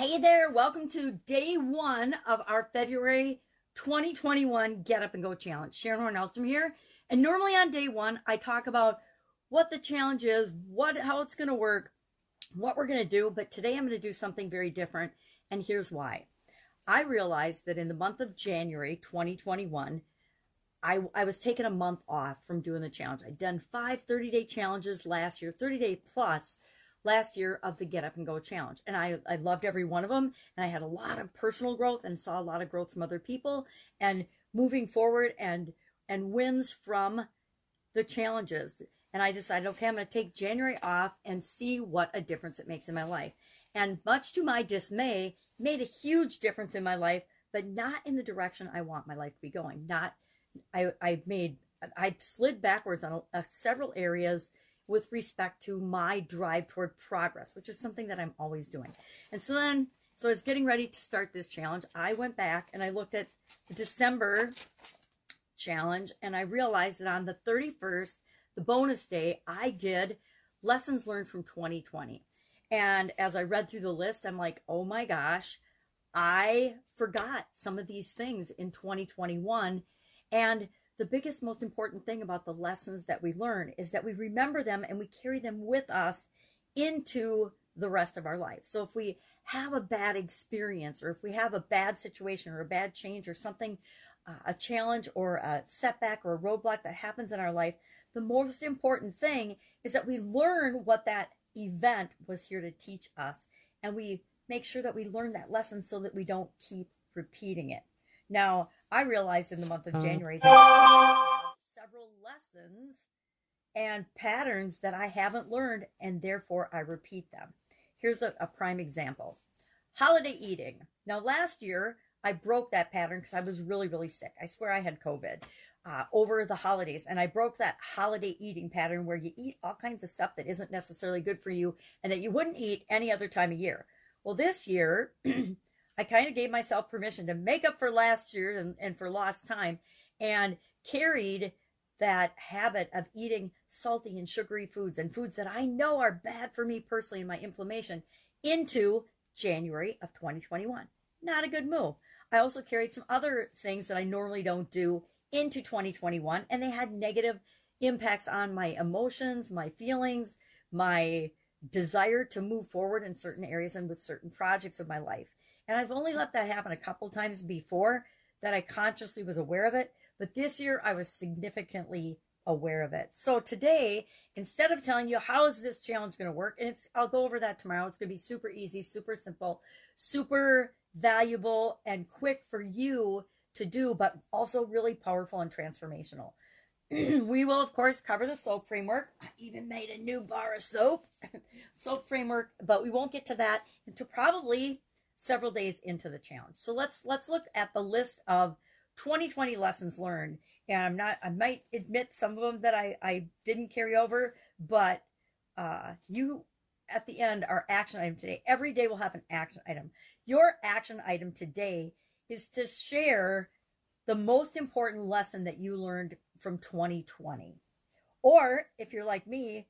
Hey there, welcome to day one of our February 2021 Get Up and Go Challenge. Sharon Horn here. And normally on day one, I talk about what the challenge is, what how it's going to work, what we're going to do. But today I'm going to do something very different. And here's why. I realized that in the month of January 2021, I, I was taking a month off from doing the challenge. I'd done five 30 day challenges last year, 30 day plus last year of the Get Up and Go Challenge. And I, I loved every one of them. And I had a lot of personal growth and saw a lot of growth from other people and moving forward and, and wins from the challenges. And I decided, okay, I'm going to take January off and see what a difference it makes in my life. And much to my dismay, made a huge difference in my life, but not in the direction I want my life to be going. Not, I, I made, I slid backwards on a, a, several areas with respect to my drive toward progress, which is something that I'm always doing. And so then, so I was getting ready to start this challenge. I went back and I looked at the December challenge and I realized that on the 31st, the bonus day, I did lessons learned from 2020. And as I read through the list, I'm like, oh my gosh, I forgot some of these things in 2021. And the biggest, most important thing about the lessons that we learn is that we remember them and we carry them with us into the rest of our life. So if we have a bad experience or if we have a bad situation or a bad change or something, uh, a challenge or a setback or a roadblock that happens in our life, the most important thing is that we learn what that event was here to teach us and we make sure that we learn that lesson so that we don't keep repeating it. Now, I realized in the month of uh-huh. January that I have several lessons and patterns that I haven't learned, and therefore I repeat them. Here's a, a prime example holiday eating. Now, last year, I broke that pattern because I was really, really sick. I swear I had COVID uh, over the holidays, and I broke that holiday eating pattern where you eat all kinds of stuff that isn't necessarily good for you and that you wouldn't eat any other time of year. Well, this year, I kind of gave myself permission to make up for last year and, and for lost time and carried that habit of eating salty and sugary foods and foods that I know are bad for me personally and my inflammation into January of 2021. Not a good move. I also carried some other things that I normally don't do into 2021 and they had negative impacts on my emotions, my feelings, my desire to move forward in certain areas and with certain projects of my life. And I've only let that happen a couple times before that I consciously was aware of it. But this year I was significantly aware of it. So today, instead of telling you how is this challenge going to work, and it's I'll go over that tomorrow. It's going to be super easy, super simple, super valuable and quick for you to do, but also really powerful and transformational. we will, of course, cover the soap framework. I even made a new bar of soap, soap framework, but we won't get to that until probably several days into the challenge. So let's let's look at the list of 2020 lessons learned. And I'm not I might admit some of them that I I didn't carry over, but uh you at the end are action item today. Every day we'll have an action item. Your action item today is to share the most important lesson that you learned from 2020. Or if you're like me,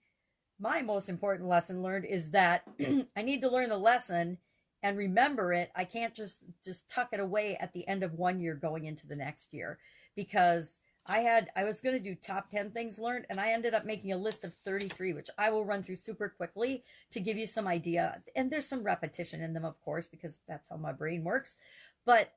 my most important lesson learned is that I need to learn the lesson and remember it i can't just just tuck it away at the end of one year going into the next year. Because i had i was going to do top 10 things learned and i ended up making a list of 33 which i will run through super quickly to give you some idea. And there's some repetition in them of course because that's how my brain works. But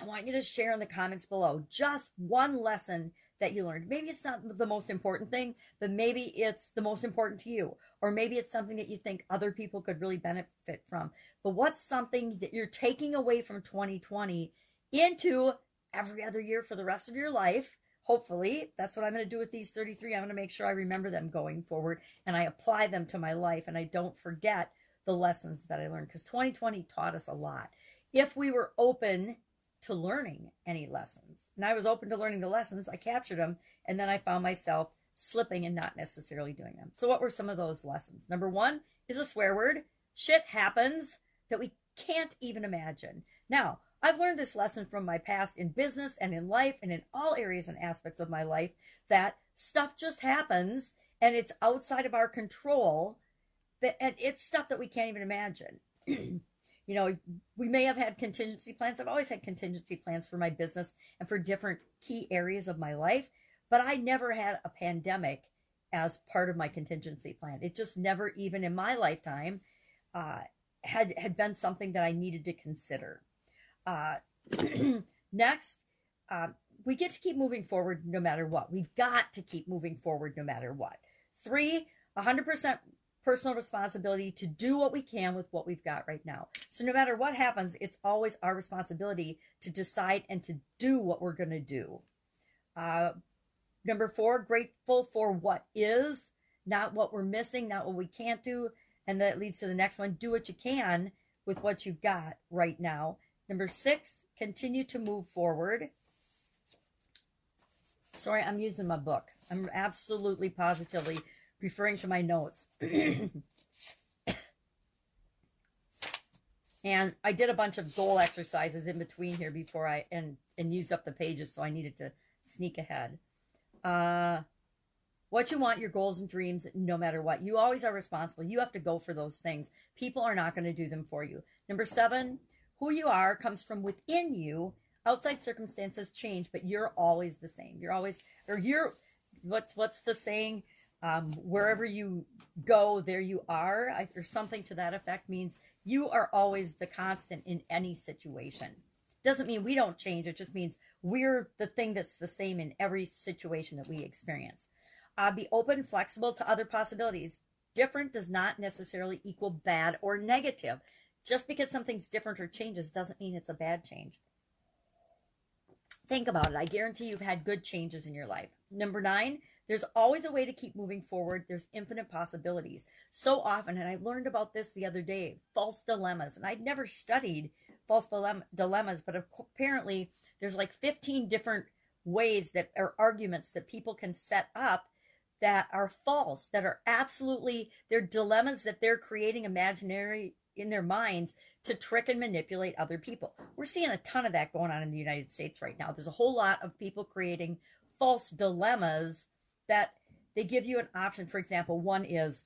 I want you to share in the comments below just one lesson that you learned. Maybe it's not the most important thing, but maybe it's the most important to you. Or maybe it's something that you think other people could really benefit from. But what's something that you're taking away from 2020 into every other year for the rest of your life? Hopefully, that's what I'm going to do with these 33. I'm going to make sure I remember them going forward and I apply them to my life and I don't forget the lessons that I learned because 2020 taught us a lot. If we were open to learning any lessons. And I was open to learning the lessons. I captured them. And then I found myself slipping and not necessarily doing them. So, what were some of those lessons? Number one is a swear word. Shit happens that we can't even imagine. Now, I've learned this lesson from my past in business and in life and in all areas and aspects of my life that stuff just happens and it's outside of our control that and it's stuff that we can't even imagine. You know, we may have had contingency plans. I've always had contingency plans for my business and for different key areas of my life, but I never had a pandemic as part of my contingency plan. It just never, even in my lifetime, uh, had had been something that I needed to consider. Uh, next, uh, we get to keep moving forward no matter what. We've got to keep moving forward no matter what. Three, 100% personal responsibility to do what we can with what we've got right now. So no matter what happens, it's always our responsibility to decide and to do what we're going to do. Uh, number four, grateful for what is, not what we're missing, not what we can't do. And that leads to the next one. Do what you can with what you've got right now. Number six, continue to move forward. Sorry, I'm using my book. I'm absolutely positively referring to my notes. and I did a bunch of goal exercises in between here before I and and used up the pages, so I needed to sneak ahead. Uh, what you want, your goals and dreams, no matter what. You always are responsible. You have to go for those things. People are not going to do them for you. Number seven, who you are comes from within you. Outside circumstances change, but you're always the same. You're always, or you're, what's what's the saying? Um, wherever you go, there you are, I, or something to that effect means you are always the constant in any situation. Doesn't mean we don't change. It just means we're the thing that's the same in every situation that we experience. Uh, be open, flexible to other possibilities. Different does not necessarily equal bad or negative. Just because something's different or changes doesn't mean it's a bad change. Think about it. I guarantee you've had good changes in your life. Number nine, there's always a way to keep moving forward. There's infinite possibilities. So often, and I learned about this the other day, false dilemmas. And I'd never studied false dilemmas, but apparently there's like 15 different ways that are arguments that people can set up that are false, that are absolutely, they're dilemmas that they're creating imaginary in their minds to trick and manipulate other people. We're seeing a ton of that going on in the United States right now. There's a whole lot of people creating false dilemmas that they give you an option. For example, one is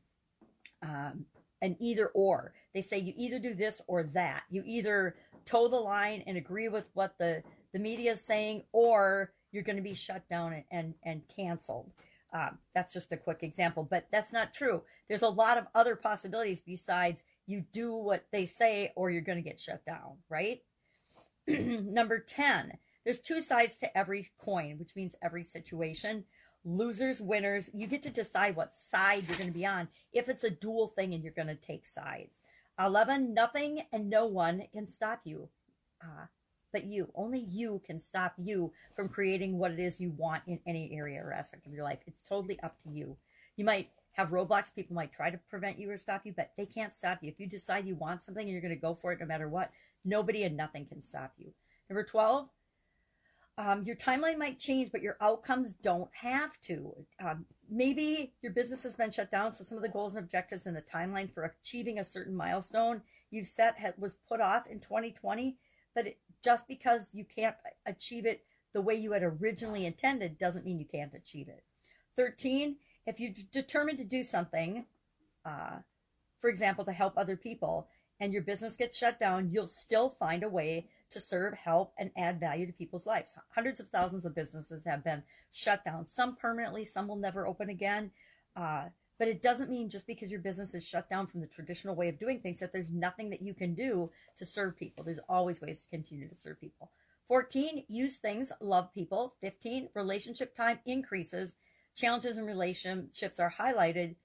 um, an either or. They say you either do this or that. You either toe the line and agree with what the, the media is saying, or you're going to be shut down and, and, and canceled. Um, that's just a quick example, but that's not true. There's a lot of other possibilities besides you do what they say or you're going to get shut down, right? Number 10, there's two sides to every coin, which means every situation losers, winners. You get to decide what side you're going to be on if it's a dual thing and you're going to take sides. 11, nothing and no one can stop you. Uh, but you, only you can stop you from creating what it is you want in any area or aspect of your life. It's totally up to you. You might have roadblocks. People might try to prevent you or stop you, but they can't stop you. If you decide you want something and you're going to go for it no matter what, nobody and nothing can stop you. Number 12, um, your timeline might change, but your outcomes don't have to. Um, maybe your business has been shut down, so some of the goals and objectives in the timeline for achieving a certain milestone you've set had, was put off in 2020. But it, just because you can't achieve it the way you had originally intended doesn't mean you can't achieve it. 13, if you're determined to do something, uh, for example, to help other people, and your business gets shut down, you'll still find a way to serve, help, and add value to people's lives. Hundreds of thousands of businesses have been shut down, some permanently, some will never open again. Uh, but it doesn't mean just because your business is shut down from the traditional way of doing things that there's nothing that you can do to serve people. There's always ways to continue to serve people. 14, use things, love people. 15, relationship time increases. Challenges in relationships are highlighted,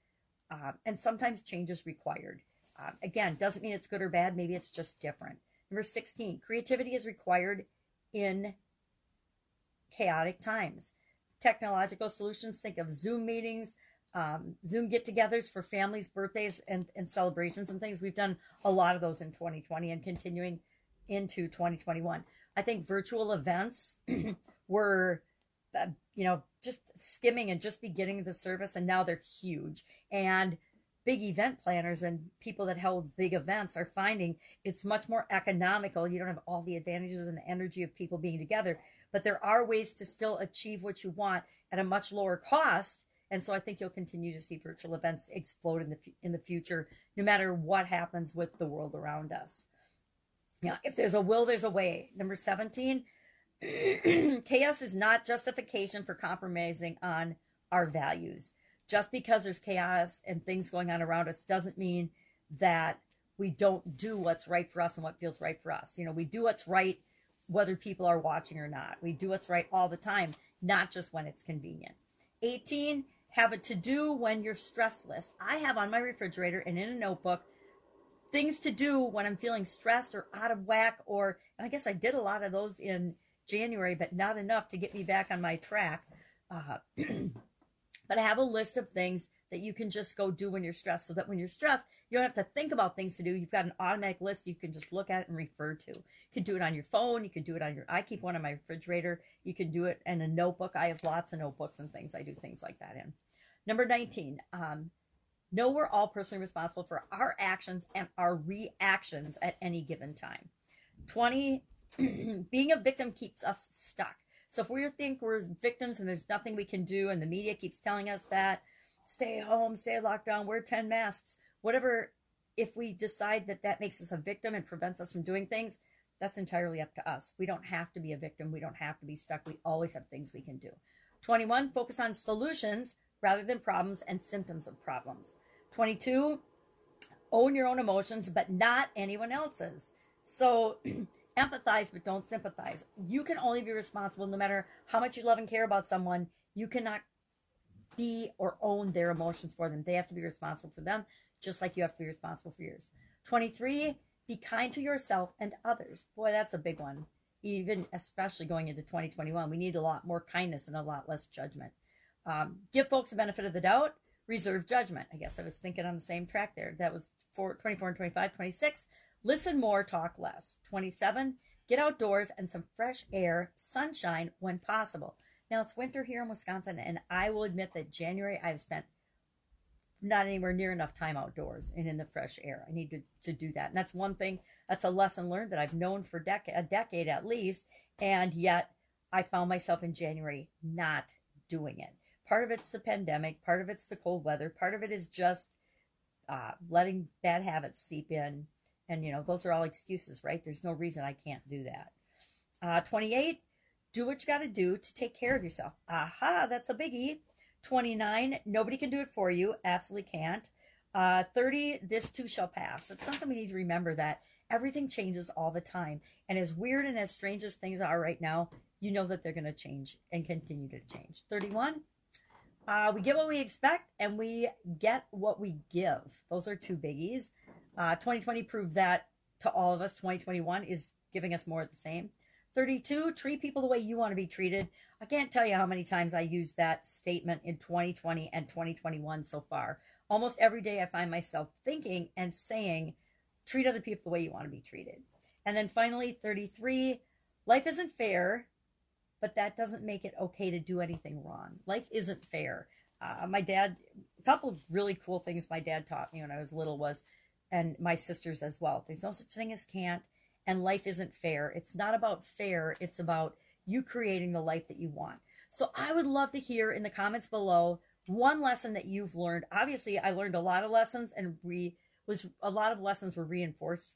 uh, and sometimes change is required. Uh, again, doesn't mean it's good or bad. Maybe it's just different. Number 16, creativity is required in chaotic times. Technological solutions, think of Zoom meetings, um, Zoom get togethers for families, birthdays, and, and celebrations and things. We've done a lot of those in 2020 and continuing into 2021. I think virtual events were, uh, you know, just skimming and just beginning the service, and now they're huge. And big event planners and people that hold big events are finding it's much more economical. You don't have all the advantages and the energy of people being together, but there are ways to still achieve what you want at a much lower cost. And so I think you'll continue to see virtual events explode in the in the future, no matter what happens with the world around us. Yeah, if there's a will, there's a way. Number 17, chaos is not justification for compromising on our values. Just because there's chaos and things going on around us doesn't mean that we don't do what's right for us and what feels right for us. You know, we do what's right whether people are watching or not. We do what's right all the time, not just when it's convenient. 18, have a to do when you're stress list. I have on my refrigerator and in a notebook things to do when I'm feeling stressed or out of whack, or, and I guess I did a lot of those in January, but not enough to get me back on my track. Uh, but I have a list of things that you can just go do when you're stressed so that when you're stressed, you don't have to think about things to do. You've got an automatic list you can just look at and refer to. You can do it on your phone. You can do it on your, I keep one on my refrigerator. You can do it in a notebook. I have lots of notebooks and things I do things like that in. Number 19, um, know we're all personally responsible for our actions and our reactions at any given time. 20, being a victim keeps us stuck. So if we think we're victims and there's nothing we can do, and the media keeps telling us that, stay home, stay locked down, wear 10 masks, whatever, if we decide that that makes us a victim and prevents us from doing things, that's entirely up to us. We don't have to be a victim. We don't have to be stuck. We always have things we can do. 21, focus on solutions rather than problems and symptoms of problems. 22, own your own emotions, but not anyone else's. So empathize, but don't sympathize. You can only be responsible no matter how much you love and care about someone. You cannot be or own their emotions for them. They have to be responsible for them, just like you have to be responsible for yours. 23, be kind to yourself and others. Boy, that's a big one. Even especially going into 2021, we need a lot more kindness and a lot less judgment. Um, give folks the benefit of the doubt, reserve judgment. I guess I was thinking on the same track there. That was four, 24 and 25. 26, listen more, talk less. 27, get outdoors and some fresh air, sunshine when possible. Now it's winter here in Wisconsin, and I will admit that January I've spent not anywhere near enough time outdoors and in the fresh air. I need to, to do that. And that's one thing, that's a lesson learned that I've known for dec- a decade at least. And yet I found myself in January not doing it. Part of it's the pandemic, part of it's the cold weather, part of it is just uh, letting bad habits seep in. And, you know, those are all excuses, right? There's no reason I can't do that. Uh, 28, do what you got to do to take care of yourself. Aha, that's a biggie. 29, nobody can do it for you. Absolutely can't. Uh, 30, this too shall pass. It's something we need to remember that everything changes all the time. And as weird and as strange as things are right now, you know that they're going to change and continue to change. 31, uh, we get what we expect and we get what we give. Those are two biggies. Uh, 2020 proved that to all of us. 2021 is giving us more of the same. 32, treat people the way you want to be treated. I can't tell you how many times I used that statement in 2020 and 2021 so far. Almost every day I find myself thinking and saying, treat other people the way you want to be treated. And then finally, 33, life isn't fair, but that doesn't make it okay to do anything wrong. Life isn't fair. Uh, my dad, a couple of really cool things my dad taught me when I was little was, and my sisters as well. There's no such thing as can't, and life isn't fair. It's not about fair. It's about you creating the life that you want. So I would love to hear in the comments below one lesson that you've learned. Obviously, I learned a lot of lessons, and we was a lot of lessons were reinforced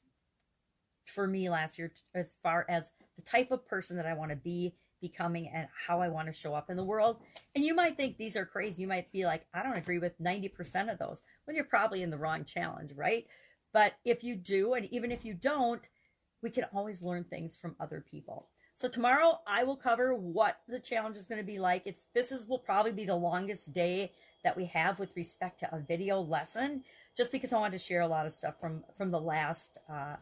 for me last year as far as the type of person that I want to be becoming and how I want to show up in the world. And you might think these are crazy. You might be like, I don't agree with 90% of those. Well, you're probably in the wrong challenge, right? But if you do, and even if you don't, we can always learn things from other people. So tomorrow I will cover what the challenge is going to be like. It's this is will probably be the longest day that we have with respect to a video lesson, just because I wanted to share a lot of stuff from from the last uh,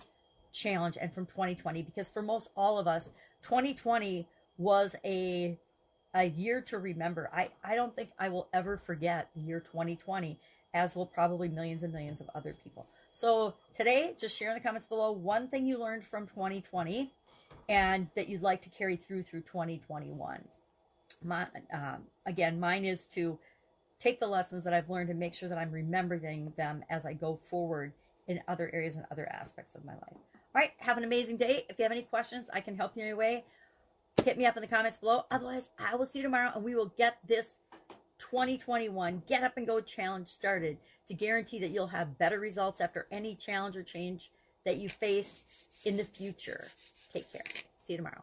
challenge and from 2020. Because for most all of us, 2020 was a a year to remember. I, I don't think I will ever forget the year 2020, as will probably millions and millions of other people. So today, just share in the comments below one thing you learned from 2020 and that you'd like to carry through through 2021. My, um, again, mine is to take the lessons that I've learned and make sure that I'm remembering them as I go forward in other areas and other aspects of my life. All right, have an amazing day. If you have any questions, I can help you in any way hit me up in the comments below. Otherwise, I will see you tomorrow and we will get this 2021 Get Up and Go Challenge started to guarantee that you'll have better results after any challenge or change that you face in the future. Take care. See you tomorrow.